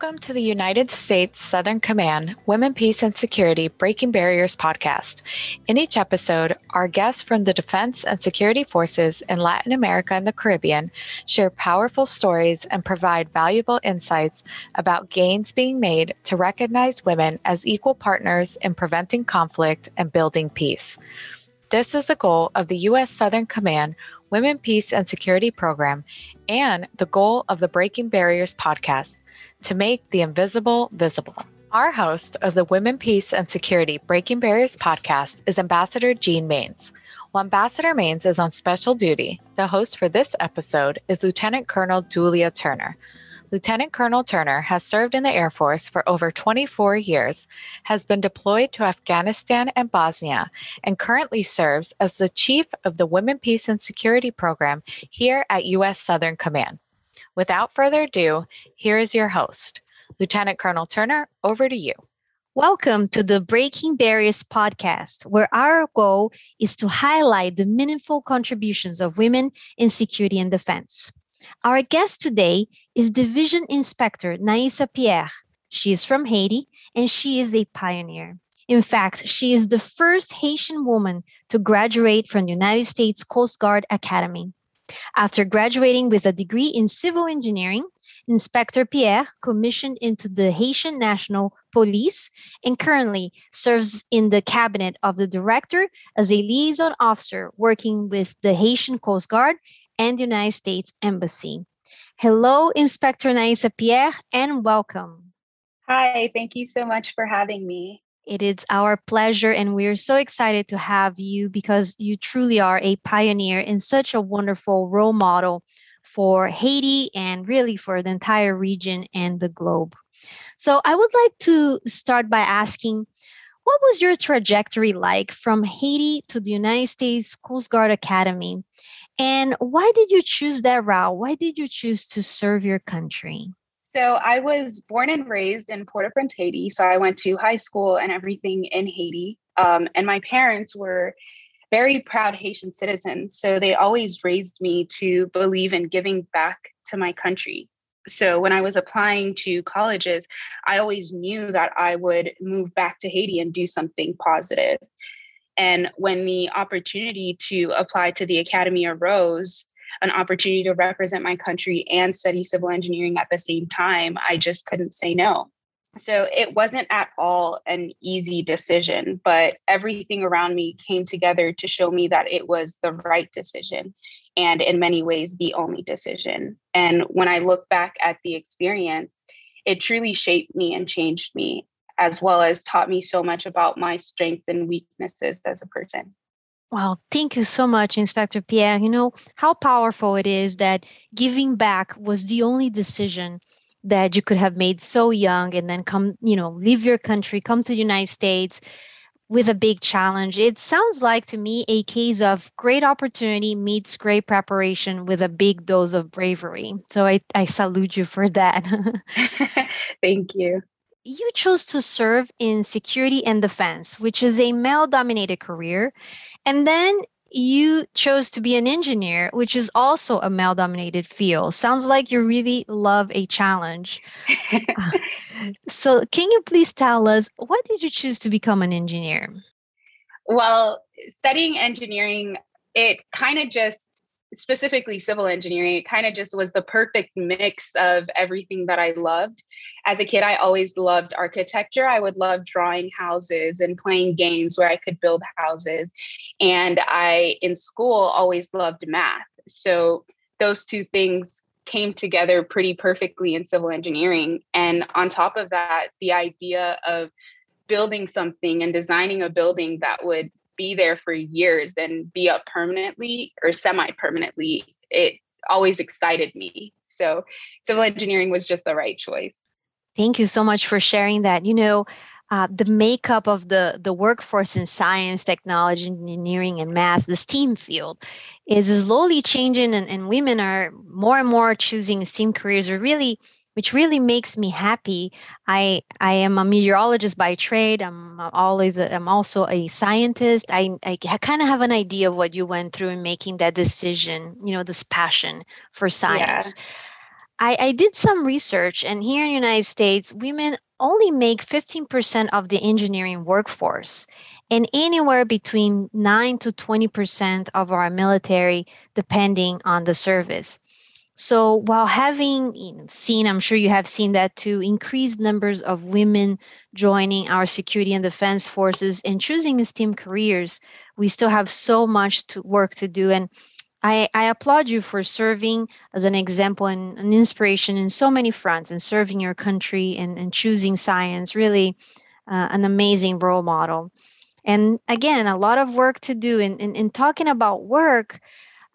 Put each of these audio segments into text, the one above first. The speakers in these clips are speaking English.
Welcome to the United States Southern Command Women, Peace, and Security Breaking Barriers podcast. In each episode, our guests from the Defense and Security Forces in Latin America and the Caribbean share powerful stories and provide valuable insights about gains being made to recognize women as equal partners in preventing conflict and building peace. This is the goal of the U.S. Southern Command Women, Peace, and Security program and the goal of the Breaking Barriers podcast to make the invisible visible. Our host of the Women, Peace, and Security Breaking Barriers podcast is Ambassador Jean Manes. While Ambassador Manes is on special duty, the host for this episode is Lieutenant Colonel Julia Turner. Lieutenant Colonel Turner has served in the Air Force for over 24 years, has been deployed to Afghanistan and Bosnia, and currently serves as the Chief of the Women, Peace, and Security Program here at U.S. Southern Command. Without further ado, here is your host. Lieutenant Colonel Turner, over to you. Welcome to the Breaking Barriers podcast, where our goal is to highlight the meaningful contributions of women in security and defense. Our guest today is Division Inspector Naissa Pierre. She is from Haiti and she is a pioneer. In fact, she is the first Haitian woman to graduate from the United States Coast Guard Academy. After graduating with a degree in civil engineering, Inspector Pierre commissioned into the Haitian National Police and currently serves in the cabinet of the director as a liaison officer working with the Haitian Coast Guard and the United States Embassy. Hello, Inspector Naissa Pierre, and welcome. Hi, thank you so much for having me. It is our pleasure, and we're so excited to have you because you truly are a pioneer and such a wonderful role model for Haiti and really for the entire region and the globe. So, I would like to start by asking what was your trajectory like from Haiti to the United States Coast Guard Academy? And why did you choose that route? Why did you choose to serve your country? So I was born and raised in Port-au-Prince, Haiti. So I went to high school and everything in Haiti. Um, and my parents were very proud Haitian citizens. So they always raised me to believe in giving back to my country. So when I was applying to colleges, I always knew that I would move back to Haiti and do something positive. And when the opportunity to apply to the academy arose, an opportunity to represent my country and study civil engineering at the same time, I just couldn't say no. So it wasn't at all an easy decision, but everything around me came together to show me that it was the right decision and in many ways the only decision. And when I look back at the experience, it truly shaped me and changed me, as well as taught me so much about my strengths and weaknesses as a person. Well, thank you so much, Inspector Pierre. You know how powerful it is that giving back was the only decision that you could have made so young and then come, you know, leave your country, come to the United States with a big challenge. It sounds like to me a case of great opportunity meets great preparation with a big dose of bravery. So I, I salute you for that. Thank you. You chose to serve in security and defense, which is a male dominated career. And then you chose to be an engineer, which is also a male dominated field. Sounds like you really love a challenge. so, can you please tell us why did you choose to become an engineer? Well, studying engineering, it kind of just specifically civil engineering, it kind of just was the perfect mix of everything that I loved. As a kid, I always loved architecture. I would love drawing houses and playing games where I could build houses. And I, in school, always loved math. So those two things came together pretty perfectly in civil engineering. And on top of that, the idea of building something and designing a building that would be there for years and be up permanently or semi permanently, it always excited me. So civil engineering was just the right choice. Thank you so much for sharing that. You know, uh, the makeup of the the workforce in science, technology, engineering, and math, the STEAM field, is slowly changing, and, and women are more and more choosing STEAM careers. Are really which really makes me happy. I I am a meteorologist by trade. I'm always I'm also a scientist. I I kind of have an idea of what you went through in making that decision. You know, this passion for science. Yeah. I, I did some research, and here in the United States, women only make 15% of the engineering workforce and anywhere between 9 to 20% of our military, depending on the service. So while having seen, I'm sure you have seen that too, increased numbers of women joining our security and defense forces and choosing STEM careers, we still have so much to work to do. And I, I applaud you for serving as an example and an inspiration in so many fronts and serving your country and, and choosing science, really uh, an amazing role model. And again, a lot of work to do. In, in, in talking about work,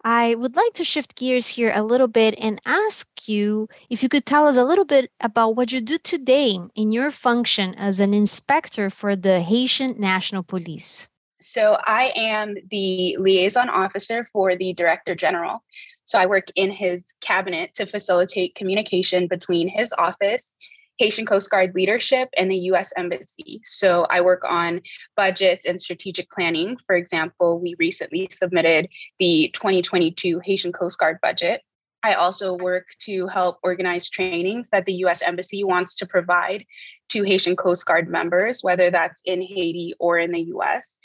I would like to shift gears here a little bit and ask you if you could tell us a little bit about what you do today in your function as an inspector for the Haitian National Police. So, I am the liaison officer for the Director General. So, I work in his cabinet to facilitate communication between his office Haitian Coast Guard leadership and the US Embassy. So I work on budgets and strategic planning. For example, we recently submitted the 2022 Haitian Coast Guard budget. I also work to help organize trainings that the US Embassy wants to provide to Haitian Coast Guard members, whether that's in Haiti or in the US.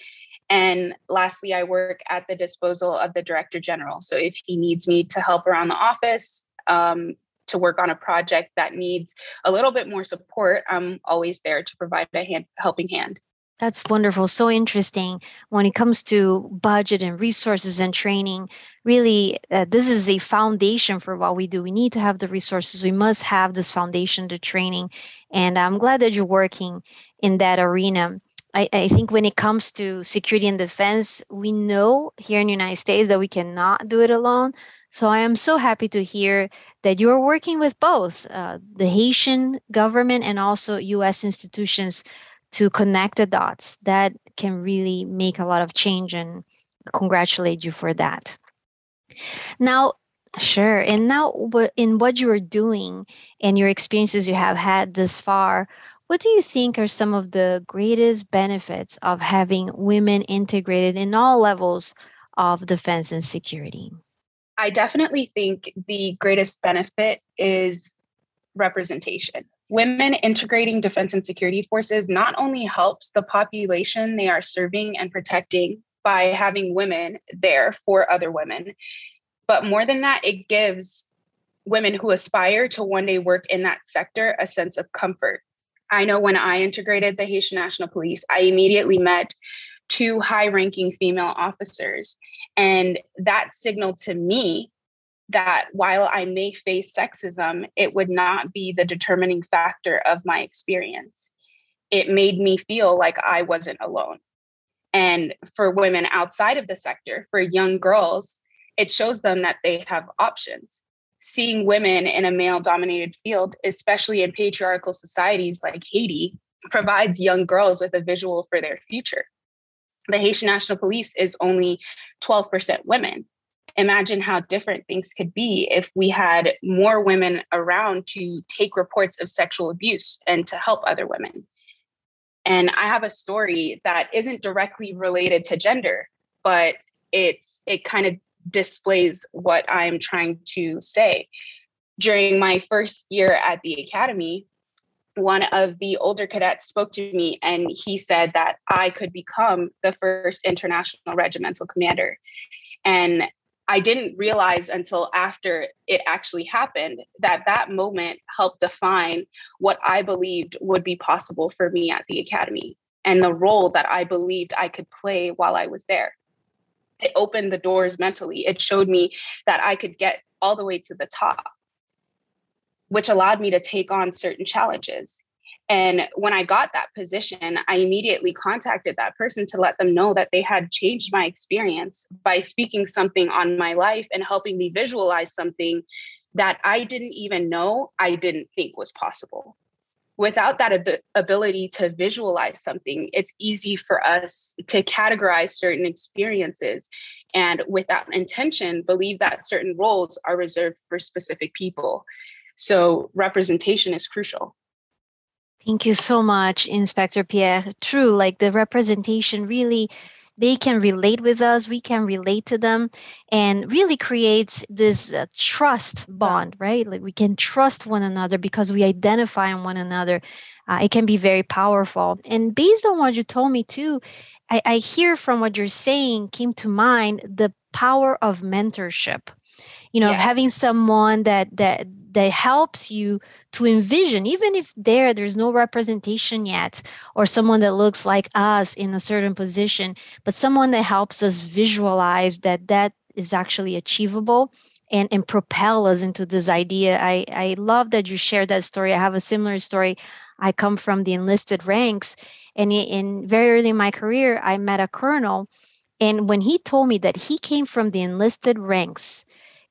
And lastly, I work at the disposal of the Director General. So if he needs me to help around the office, um, to work on a project that needs a little bit more support, I'm always there to provide a hand, helping hand. That's wonderful. So interesting. When it comes to budget and resources and training, really, uh, this is a foundation for what we do. We need to have the resources. We must have this foundation to training. And I'm glad that you're working in that arena. I, I, think when it comes to security and defense, we know here in the United States that we cannot do it alone. So I am so happy to hear that you are working with both uh, the Haitian government and also US institutions to connect the dots. That can really make a lot of change and congratulate you for that. Now, sure. And now, in what you are doing and your experiences you have had thus far, what do you think are some of the greatest benefits of having women integrated in all levels of defense and security? I definitely think the greatest benefit is representation. Women integrating defense and security forces not only helps the population they are serving and protecting by having women there for other women, but more than that, it gives women who aspire to one day work in that sector a sense of comfort. I know when I integrated the Haitian National Police, I immediately met two high ranking female officers. And that signaled to me that while I may face sexism, it would not be the determining factor of my experience. It made me feel like I wasn't alone. And for women outside of the sector, for young girls, it shows them that they have options. Seeing women in a male dominated field, especially in patriarchal societies like Haiti, provides young girls with a visual for their future the Haitian National Police is only 12% women. Imagine how different things could be if we had more women around to take reports of sexual abuse and to help other women. And I have a story that isn't directly related to gender, but it's it kind of displays what I'm trying to say. During my first year at the academy, one of the older cadets spoke to me and he said that I could become the first international regimental commander. And I didn't realize until after it actually happened that that moment helped define what I believed would be possible for me at the academy and the role that I believed I could play while I was there. It opened the doors mentally. It showed me that I could get all the way to the top which allowed me to take on certain challenges. And when I got that position, I immediately contacted that person to let them know that they had changed my experience by speaking something on my life and helping me visualize something that I didn't even know I didn't think was possible. Without that ab- ability to visualize something, it's easy for us to categorize certain experiences and, with that intention, believe that certain roles are reserved for specific people. So representation is crucial. Thank you so much, Inspector Pierre. True, like the representation really they can relate with us we can relate to them and really creates this uh, trust bond right like we can trust one another because we identify on one another uh, it can be very powerful and based on what you told me too I, I hear from what you're saying came to mind the power of mentorship you know yeah. having someone that that that helps you to envision even if there there's no representation yet or someone that looks like us in a certain position but someone that helps us visualize that that is actually achievable and and propel us into this idea. I i love that you shared that story. I have a similar story. I come from the enlisted ranks and in very early in my career i met a colonel and when he told me that he came from the enlisted ranks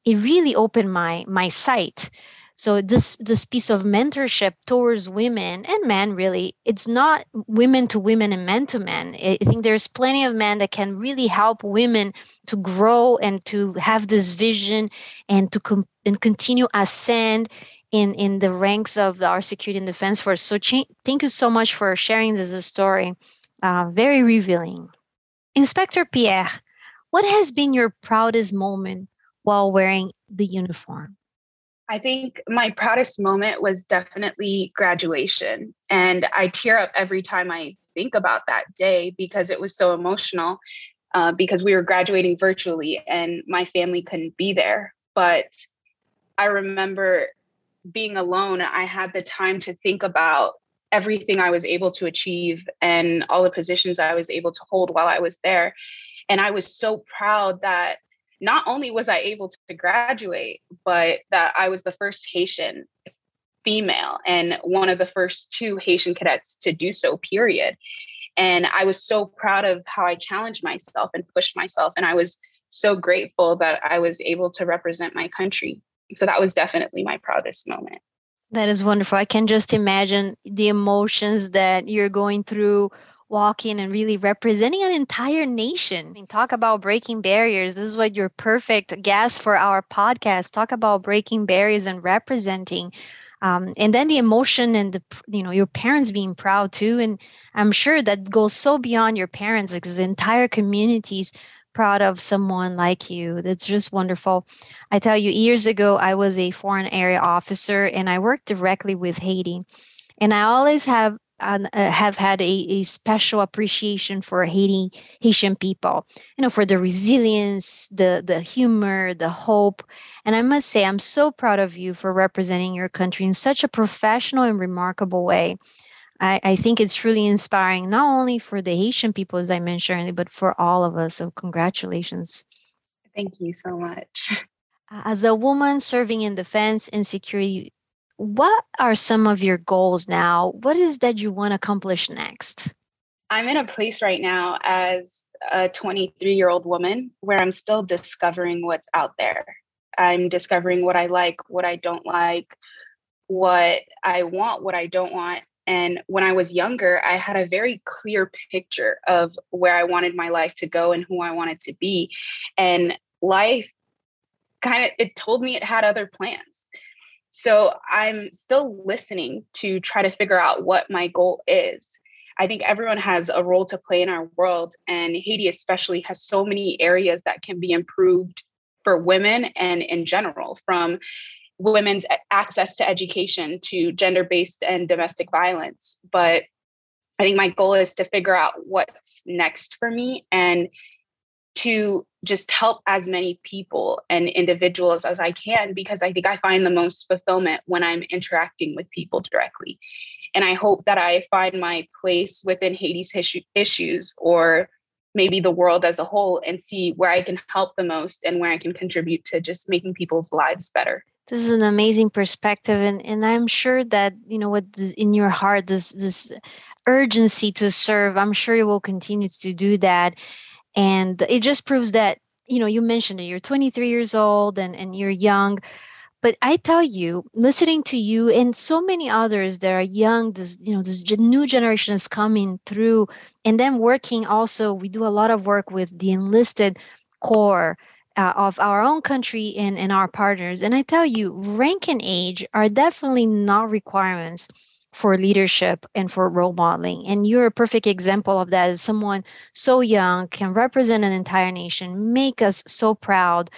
it really opened my my sight. So this this piece of mentorship towards women and men really it's not women to women and men to men. I think there's plenty of men that can really help women to grow and to have this vision and to com- and continue ascend in in the ranks of our security and defense force. So thank you so much for sharing this story. Uh, very revealing. Inspector pierre what has been your proudest moment while wearing the uniform? I think my proudest moment was definitely graduation. And I tear up every time I think about that day because it was so emotional. Uh, because we were graduating virtually and my family couldn't be there. But I remember being alone, I had the time to think about everything I was able to achieve and all the positions I was able to hold while I was there. And I was so proud that not only was I able to graduate, but that I was the first Haitian female and one of the first two Haitian cadets to do so, period. And I was so proud of how I challenged myself and pushed myself. And I was so grateful that I was able to represent my country. So that was definitely my proudest moment. That is wonderful. I can just imagine the emotions that you're going through walking and really representing an entire nation. I mean, talk about breaking barriers. This is what your perfect guest for our podcast. Talk about breaking barriers and representing. Um, and then the emotion and the you know your parents being proud too and i'm sure that goes so beyond your parents because the entire community's proud of someone like you that's just wonderful i tell you years ago i was a foreign area officer and i worked directly with haiti and i always have uh, have had a, a, special appreciation for Haiti Haitian people, you know, for the resilience, the the humor, the hope, and I must say, I'm so proud of you for representing your country in such a professional and remarkable way. I, I think it's truly inspiring, not only for the Haitian people, as I mentioned, but for all of us. So, congratulations. Thank you so much. As a woman serving in defense and security what are some of your goals now? What is that you want to accomplish next? I'm in a place right now as a 23 year old woman where I'm still discovering what's out there. I'm discovering what I like, what I don't like, what I want, what I don't want. And when I was younger, I had a very clear picture of where I wanted my life to go and who I wanted to be. And life kind of it told me it had other plans. So I'm still listening to try to figure out what my goal is. I think everyone has a role to play in our world, and Haiti especially has so many areas that can be improved for women and in general, from women's access to education to gender based and domestic violence. But I think my goal is to figure out what's next for me and to just help as many people and individuals as I can because I think I find the most fulfillment when I'm interacting with people directly. And I hope that I find my place within Haiti's issues or maybe the world as a whole and see where I can help the most and where I can contribute to just making people's lives better. This is an amazing perspective and, and I'm sure that you know what in your heart this this urgency to serve I'm sure you will continue to do that and it just proves that you know you mentioned it you're 23 years old and and you're young but i tell you listening to you and so many others that are young this you know this new generation is coming through and then working also we do a lot of work with the enlisted corps uh, of our own country and, and our partners and i tell you rank and age are definitely not requirements for leadership and for role modeling. And you're a perfect example of that as someone so young can represent an entire nation, make us so proud,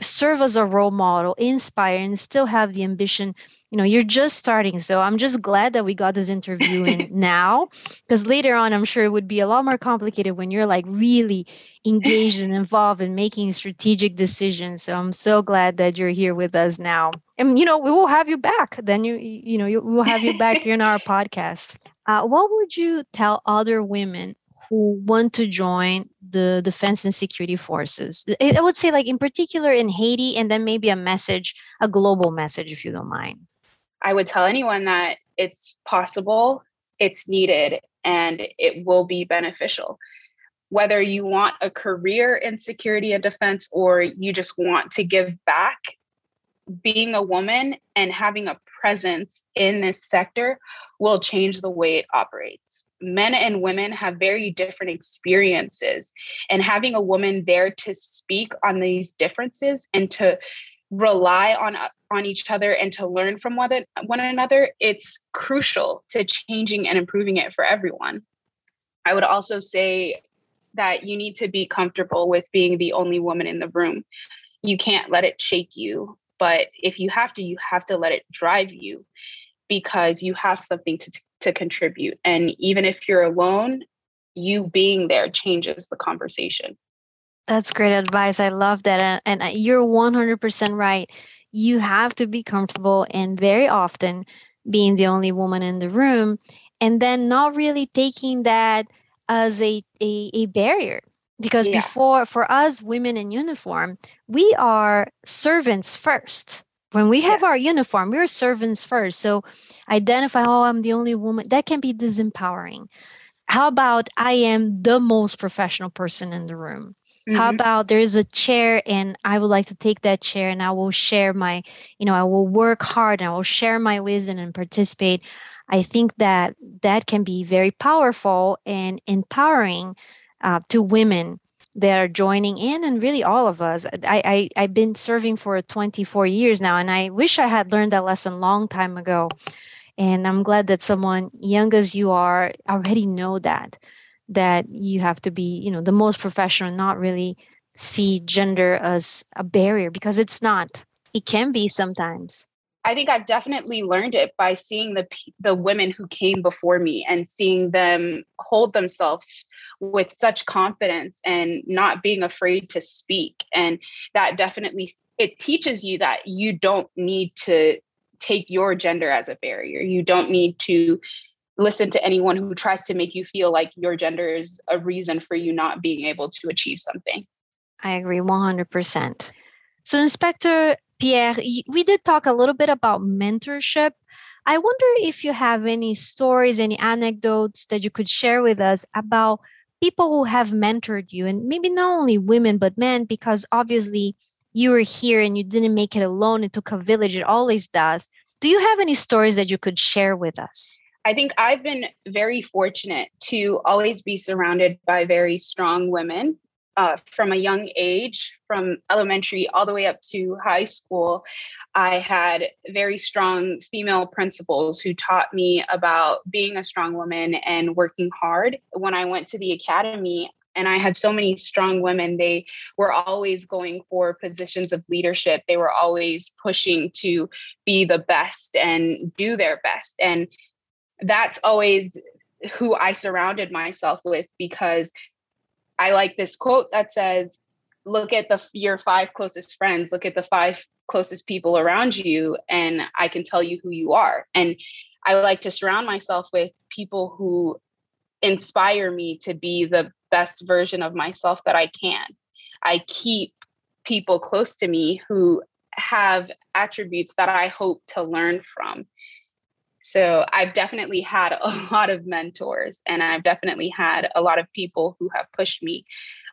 serve as a role model, inspire, and still have the ambition. You know, you're just starting. So I'm just glad that we got this interview in now, because later on, I'm sure it would be a lot more complicated when you're like really engaged and involved in making strategic decisions. So I'm so glad that you're here with us now. And, you know, we will have you back. Then you, you know, you, we'll have you back in our podcast. Uh, what would you tell other women who want to join the defense and security forces i would say like in particular in haiti and then maybe a message a global message if you don't mind i would tell anyone that it's possible it's needed and it will be beneficial whether you want a career in security and defense or you just want to give back being a woman and having a presence in this sector will change the way it operates. Men and women have very different experiences, and having a woman there to speak on these differences and to rely on on each other and to learn from one, one another it's crucial to changing and improving it for everyone. I would also say that you need to be comfortable with being the only woman in the room. You can't let it shake you but if you have to, you have to let it drive you because you have something to, to contribute. And even if you're alone, you being there changes the conversation. That's great advice. I love that. And, and uh, you're 100% right. You have to be comfortable and very often being the only woman in the room and then not really taking that as a, a, a barrier because yeah. before for us women in uniform we are servants first when we have yes. our uniform we're servants first so identify oh i'm the only woman that can be disempowering how about i am the most professional person in the room mm-hmm. how about there's a chair and i would like to take that chair and i will share my you know i will work hard and i will share my wisdom and participate i think that that can be very powerful and empowering uh, to women that are joining in and really all of us. I, I i've been serving for 24 years now and i wish i had learned that lesson long time ago. And i'm glad that someone young as you are already know that that you have to be you know the most professional not really see gender as a barrier because it's not. It can be sometimes I think I've definitely learned it by seeing the the women who came before me and seeing them hold themselves with such confidence and not being afraid to speak and that definitely it teaches you that you don't need to take your gender as a barrier. You don't need to listen to anyone who tries to make you feel like your gender is a reason for you not being able to achieve something. I agree 100%. So, Inspector Pierre, we did talk a little bit about mentorship. I wonder if you have any stories, any anecdotes that you could share with us about people who have mentored you, and maybe not only women, but men, because obviously you were here and you didn't make it alone. It took a village, it always does. Do you have any stories that you could share with us? I think I've been very fortunate to always be surrounded by very strong women uh, from a young age, from elementary all the way up to high school, I had very strong female principals who taught me about being a strong woman and working hard. When I went to the academy, and I had so many strong women. They were always going for positions of leadership. They were always pushing to be the best and do their best. And that's always who I surrounded myself with because I like this quote that says, look at the your five closest friends, look at the five closest people around you, and I can tell you who you are. And I like to surround myself with people who inspire me to be the best version of myself that I can. I keep people close to me who have attributes that I hope to learn from. So I've definitely had a lot of mentors and I've definitely had a lot of people who have pushed me.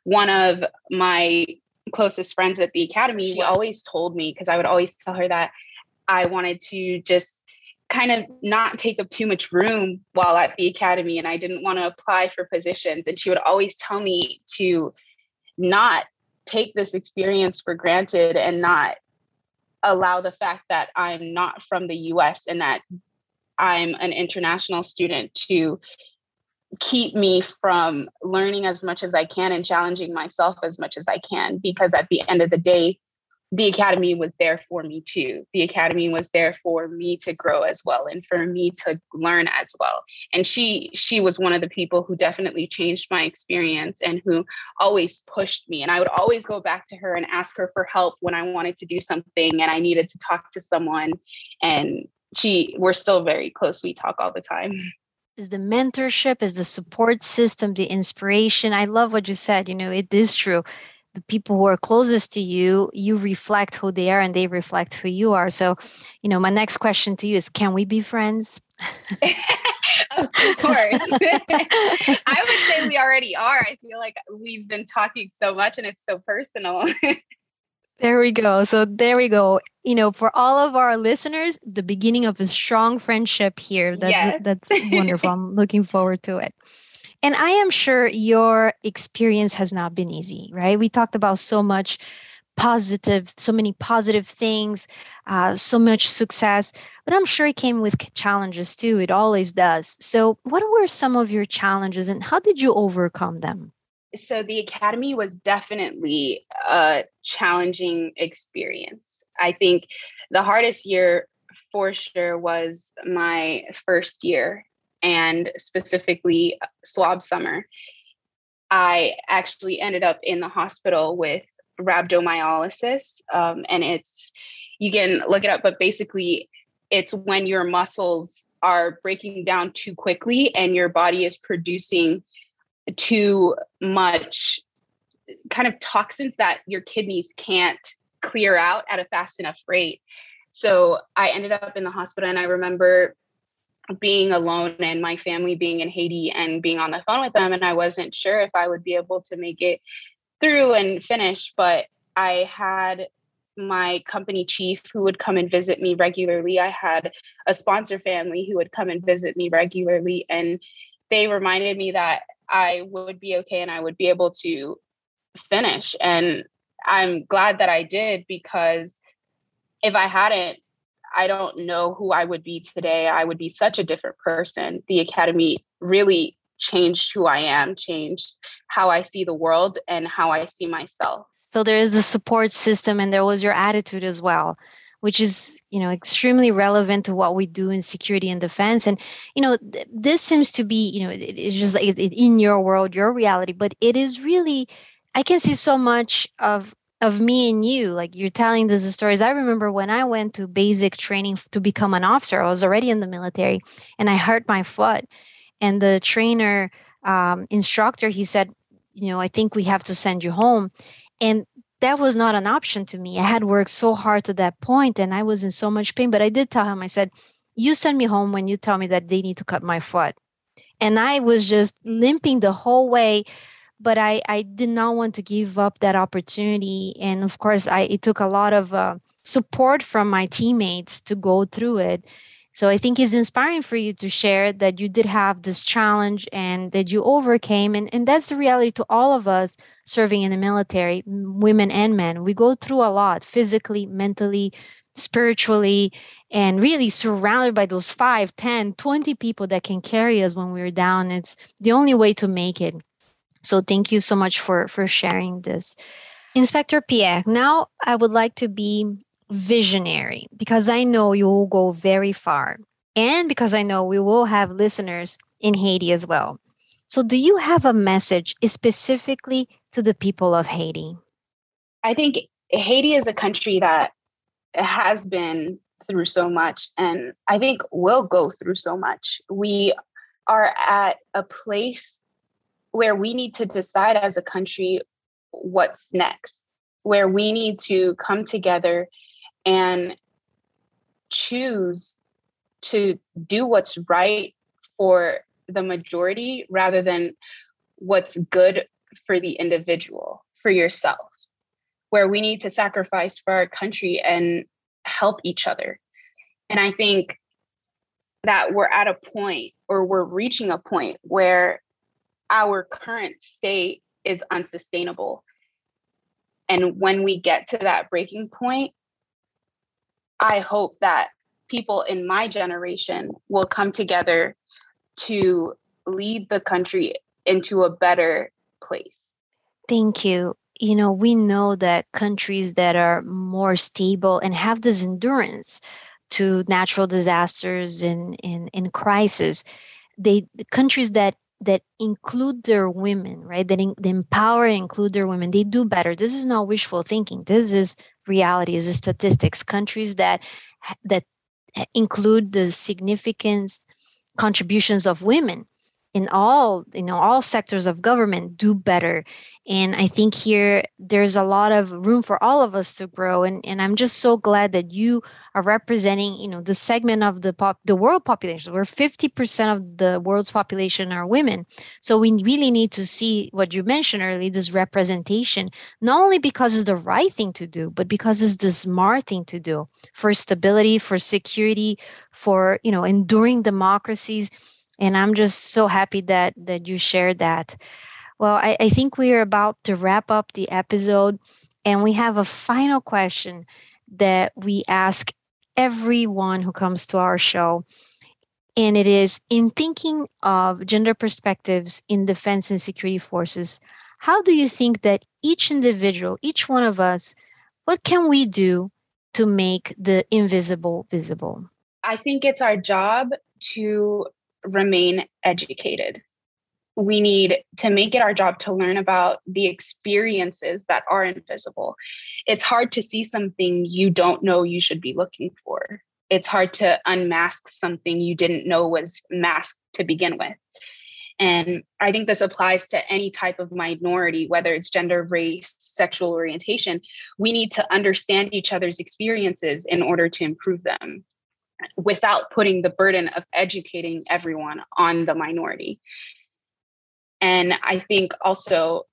One of my closest friends at the academy, she always told me, because I would always tell her that I wanted to just kind of not take up too much room while at the academy and I didn't want to apply for positions. And she would always tell me to not take this experience for granted and not allow the fact that I'm not from the US and that I'm an international student to keep me from learning as much as I can and challenging myself as much as I can. Because at the end of the day, the academy was there for me too. The academy was there for me to grow as well and for me to learn as well. And she she was one of the people who definitely changed my experience and who always pushed me. And I would always go back to her and ask her for help when I wanted to do something and I needed to talk to someone. And she we're still very close. We talk all the time. Is the mentorship is the support system the inspiration? I love what you said you know it is true. The people who are closest to you you reflect who they are and they reflect who you are. So you know my next question to you is can we be friends? Of course. I would say we already are. I feel like we've been talking so much and it's so personal there we go. So there we go. You know, for all of our listeners, the beginning of a strong friendship here. That's yes. that's wonderful. I'm looking forward to it. And I am sure your experience has not been easy, right? We talked about so much positive, so many positive things, uh, so much success, but I'm sure it came with challenges too. It always does. So, what were some of your challenges and how did you overcome them? So the academy was definitely a challenging experience. I think the hardest year for sure was my first year and specifically swab summer. I actually ended up in the hospital with rhabdomyolysis. Um, and it's, you can look it up, but basically, it's when your muscles are breaking down too quickly and your body is producing too much kind of toxins that your kidneys can't clear out at a fast enough rate. So I ended up in the hospital and I remember being alone and my family being in Haiti and being on the phone with them. And I wasn't sure if I would be able to make it through and finish, but I had my company chief who would come and visit me regularly. I had a sponsor family who would come and visit me regularly. And they reminded me that I would be okay and I would be able to finish. And I'm glad that I did because if I hadn't, I don't know who I would be today. I would be such a different person. The academy really changed who I am, changed how I see the world and how I see myself. So there is the support system and there was your attitude as well which is you know extremely relevant to what we do in security and defense. And you know th- this seems to be you know it, it's just like it, in your world your reality but it is really i can see so much of of me and you. Like you're telling these stories. I remember when i went to basic training to become an officer i was already in the military and i hurt my foot. And the trainer um, instructor he said you know i think we have to send you home. And that was not an option to me. I had worked so hard to that point and I was in so much pain. But I did tell him, I said, You send me home when you tell me that they need to cut my foot. And I was just limping the whole way. But I, I did not want to give up that opportunity. And of course, I it took a lot of uh, support from my teammates to go through it. So I think it's inspiring for you to share that you did have this challenge and that you overcame. And, and that's the reality to all of us serving in the military, women and men. We go through a lot physically, mentally, spiritually, and really surrounded by those 5, 10, 20 people that can carry us when we're down. It's the only way to make it. So thank you so much for, for sharing this. Inspector Pierre, now I would like to be visionary because I know you will go very far. And because I know we will have listeners in Haiti as well. So, do you have a message specifically to the people of Haiti? I think Haiti is a country that has been through so much, and I think will go through so much. We are at a place where we need to decide as a country what's next, where we need to come together and choose to do what's right for the majority rather than what's good for the individual, for yourself, where we need to sacrifice for our country and help each other. And I think that we're at a point or we're reaching a point where our current state is unsustainable. And when we get to that breaking point, I hope that people in my generation will come together to lead the country into a better place. Thank you. You know, we know that countries that are more stable and have this endurance to natural disasters and in, crisis, they the countries that that include their women, right? That, in, empower and include their women, they do better. This is not wishful thinking. This is reality. This is statistics. Countries that that eh, include the significant contributions of women in all you know all sectors of government do better. And i think here there's a lot of room for all of us to grow. And, and i'm just so glad that you are representing you know the segment of the pop the world population where 50% of the world's population are women. So we really need to see what you mentioned earlier this representation not only because it's the right thing to do but because it's the smart thing to do for stability for security for you know enduring democracies and i'm just so happy that that you shared that. Well I, I think we are about to wrap up the episode and we have a final question that we ask everyone who comes to our show. And it is in thinking of gender perspectives in defense and security forces how do you think that each individual each one of us what can we do to make the invisible visible? I think it's our job to remain educated. We need to make it our job to learn about the experiences that are invisible. It's hard to see something you don't know you should be looking for. It's hard to unmask something you didn't know was masked to begin with. And I think this applies to any type of minority, whether it's gender, race, sexual orientation. We need to understand each other's experiences in order to improve them without putting the burden of educating everyone on the minority. And I think also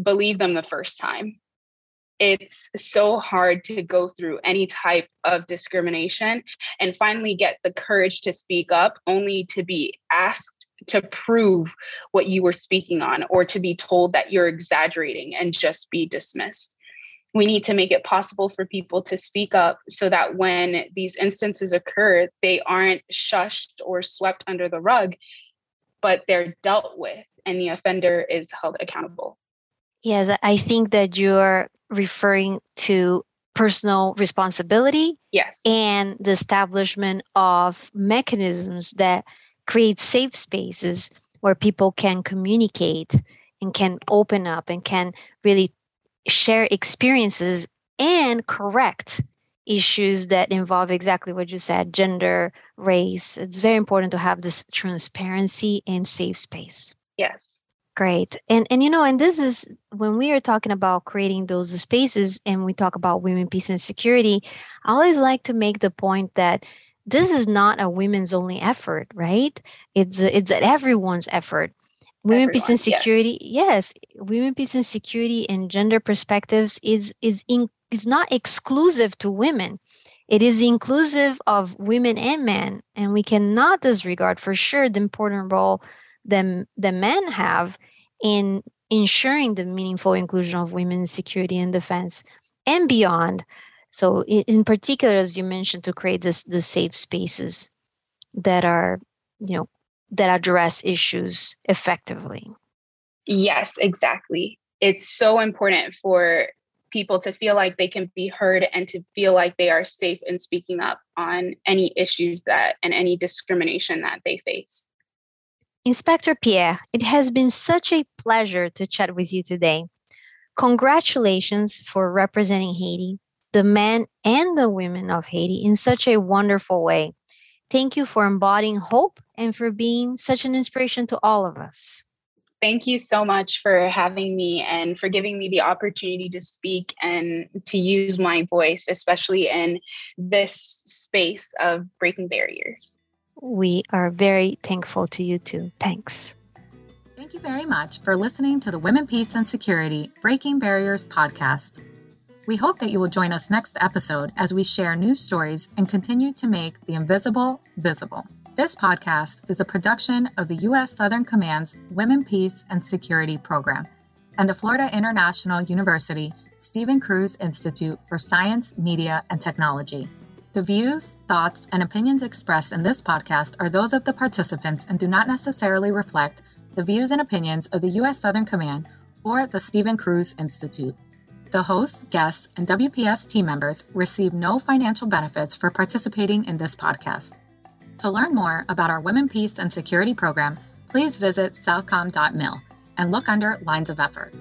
believe them the first time. It's so hard to go through any type of discrimination and finally get the courage to speak up, only to be asked to prove what you were speaking on or to be told that you're exaggerating and just be dismissed we need to make it possible for people to speak up so that when these instances occur, they aren't shushed or swept under the rug, but they're dealt with and the offender is held accountable. Yes, I think that you're referring to personal responsibility. Yes. And the establishment of mechanisms that create safe spaces where people can communicate and can open up and can really share experiences and correct issues that involve exactly what you said gender race. It's very important to have this transparency and safe space. Yes. Great. And and you know and this is when we are talking about creating those spaces and we talk about women peace and security i always like to make the point that this is not a women's only effort right? It's it's everyone's effort women peace and security yes. yes women peace and security and gender perspectives is is in, is not exclusive to women it is inclusive of women and men and we cannot disregard for sure the important role that the men have in ensuring the meaningful inclusion of women in security and defense and beyond so in, in particular as you mentioned to create this the safe spaces that are you know that address issues effectively. Yes, exactly. It's so important for people to feel like they can be heard and to feel like they are safe in speaking up on any issues that and any discrimination that they face. Inspector Pierre, it has been such a pleasure to chat with you today. Congratulations for representing Haiti, the men and the women of Haiti in such a wonderful way. Thank you for embodying hope and for being such an inspiration to all of us. Thank you so much for having me and for giving me the opportunity to speak and to use my voice, especially in this space of breaking barriers. We are very thankful to you too. Thanks. Thank you very much for listening to the Women, Peace, and Security Breaking Barriers podcast. We hope that you will join us next episode as we share new stories and continue to make the invisible visible. This podcast is a production of the U.S. Southern Command's Women, Peace, and Security program and the Florida International University Stephen Cruz Institute for Science, Media, and Technology. The views, thoughts, and opinions expressed in this podcast are those of the participants and do not necessarily reflect the views and opinions of the U.S. Southern Command or the Stephen Cruz Institute. The hosts, guests, and WPS team members receive no financial benefits for participating in this podcast. To learn more about our Women, Peace, and Security program, please visit southcom.mil and look under Lines of Effort.